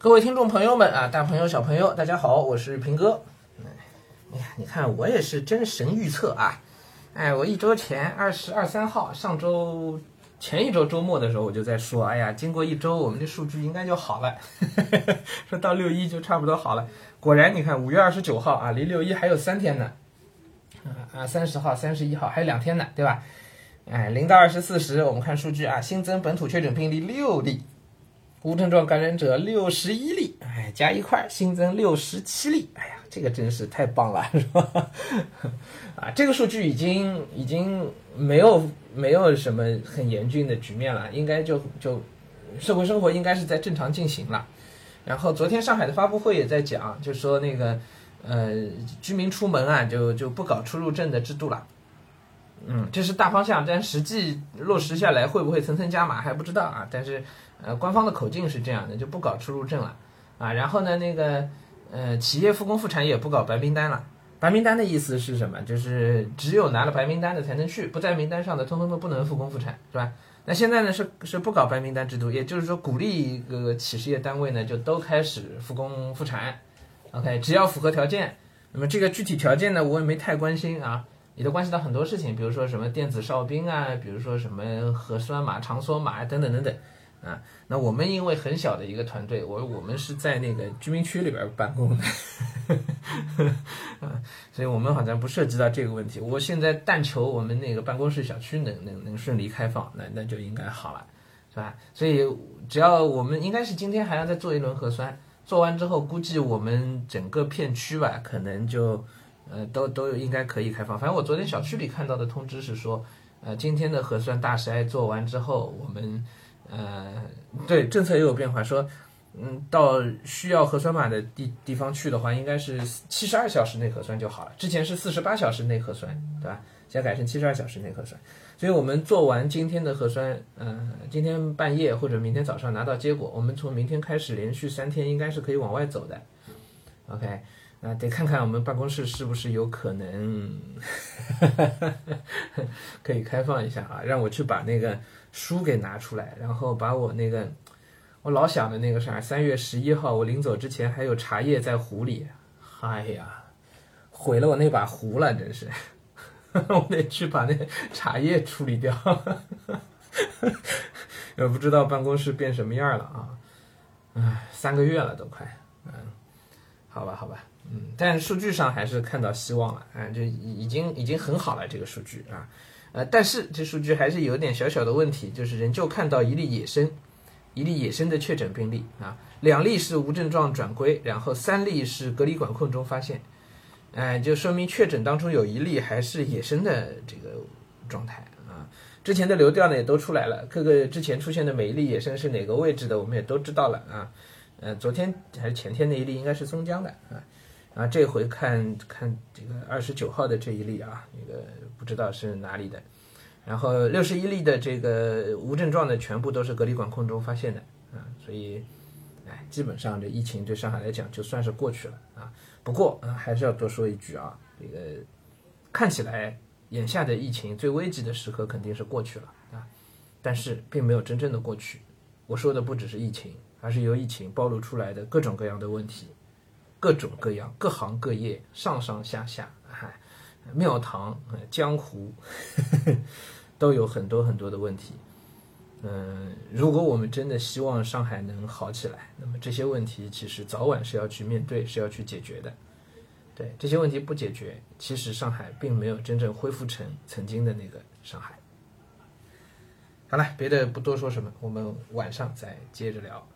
各位听众朋友们啊，大朋友小朋友，大家好，我是平哥。哎呀，你看我也是真神预测啊！哎，我一周前二十二三号，上周前一周周末的时候，我就在说，哎呀，经过一周，我们的数据应该就好了，说到六一就差不多好了。果然，你看五月二十九号啊，离六一还有三天呢。啊啊，三十号、三十一号还有两天呢，对吧？哎，零到二十四时，我们看数据啊，新增本土确诊病例六例，无症状感染者六十一例，哎，加一块新增六十七例，哎呀，这个真是太棒了，是吧？啊，这个数据已经已经没有没有什么很严峻的局面了，应该就就社会生活应该是在正常进行了。然后昨天上海的发布会也在讲，就说那个呃居民出门啊就就不搞出入证的制度了。嗯，这是大方向，但实际落实下来会不会层层加码还不知道啊。但是，呃，官方的口径是这样的，就不搞出入证了啊。然后呢，那个呃，企业复工复产也不搞白名单了。白名单的意思是什么？就是只有拿了白名单的才能去，不在名单上的通通都不能复工复产，是吧？那现在呢是是不搞白名单制度，也就是说鼓励各个企事业单位呢就都开始复工复产。OK，只要符合条件。那么这个具体条件呢，我也没太关心啊。也都关系到很多事情，比如说什么电子哨兵啊，比如说什么核酸码、场所码等等等等，啊，那我们因为很小的一个团队，我我们是在那个居民区里边办公的，啊，所以我们好像不涉及到这个问题。我现在但求我们那个办公室小区能能能顺利开放，那那就应该好了，是吧？所以只要我们应该是今天还要再做一轮核酸，做完之后估计我们整个片区吧，可能就。呃，都都应该可以开放。反正我昨天小区里看到的通知是说，呃，今天的核酸大筛做完之后，我们呃，对政策也有变化，说，嗯，到需要核酸码的地地方去的话，应该是七十二小时内核酸就好了。之前是四十八小时内核酸，对吧？现在改成七十二小时内核酸。所以我们做完今天的核酸，嗯，今天半夜或者明天早上拿到结果，我们从明天开始连续三天应该是可以往外走的。OK。啊，得看看我们办公室是不是有可能可以开放一下啊？让我去把那个书给拿出来，然后把我那个我老想的那个啥，三月十一号我临走之前还有茶叶在壶里，哎呀，毁了我那把壶了，真是，我得去把那茶叶处理掉，也不知道办公室变什么样了啊！唉，三个月了都快，嗯，好吧，好吧。嗯，但数据上还是看到希望了啊，就已经已经很好了这个数据啊，呃，但是这数据还是有点小小的问题，就是仍旧看到一例野生，一例野生的确诊病例啊，两例是无症状转归，然后三例是隔离管控中发现，哎，就说明确诊当中有一例还是野生的这个状态啊，之前的流调呢也都出来了，各个之前出现的每一例野生是哪个位置的，我们也都知道了啊，呃，昨天还是前天那一例应该是松江的啊。啊，这回看看这个二十九号的这一例啊，那个不知道是哪里的，然后六十一例的这个无症状的全部都是隔离管控中发现的啊，所以，哎，基本上这疫情对上海来讲就算是过去了啊。不过啊，还是要多说一句啊，这个看起来眼下的疫情最危急的时刻肯定是过去了啊，但是并没有真正的过去。我说的不只是疫情，而是由疫情暴露出来的各种各样的问题。各种各样、各行各业、上上下下，嗨，庙堂、江湖呵呵，都有很多很多的问题。嗯，如果我们真的希望上海能好起来，那么这些问题其实早晚是要去面对，是要去解决的。对这些问题不解决，其实上海并没有真正恢复成曾经的那个上海。好了，别的不多说什么，我们晚上再接着聊。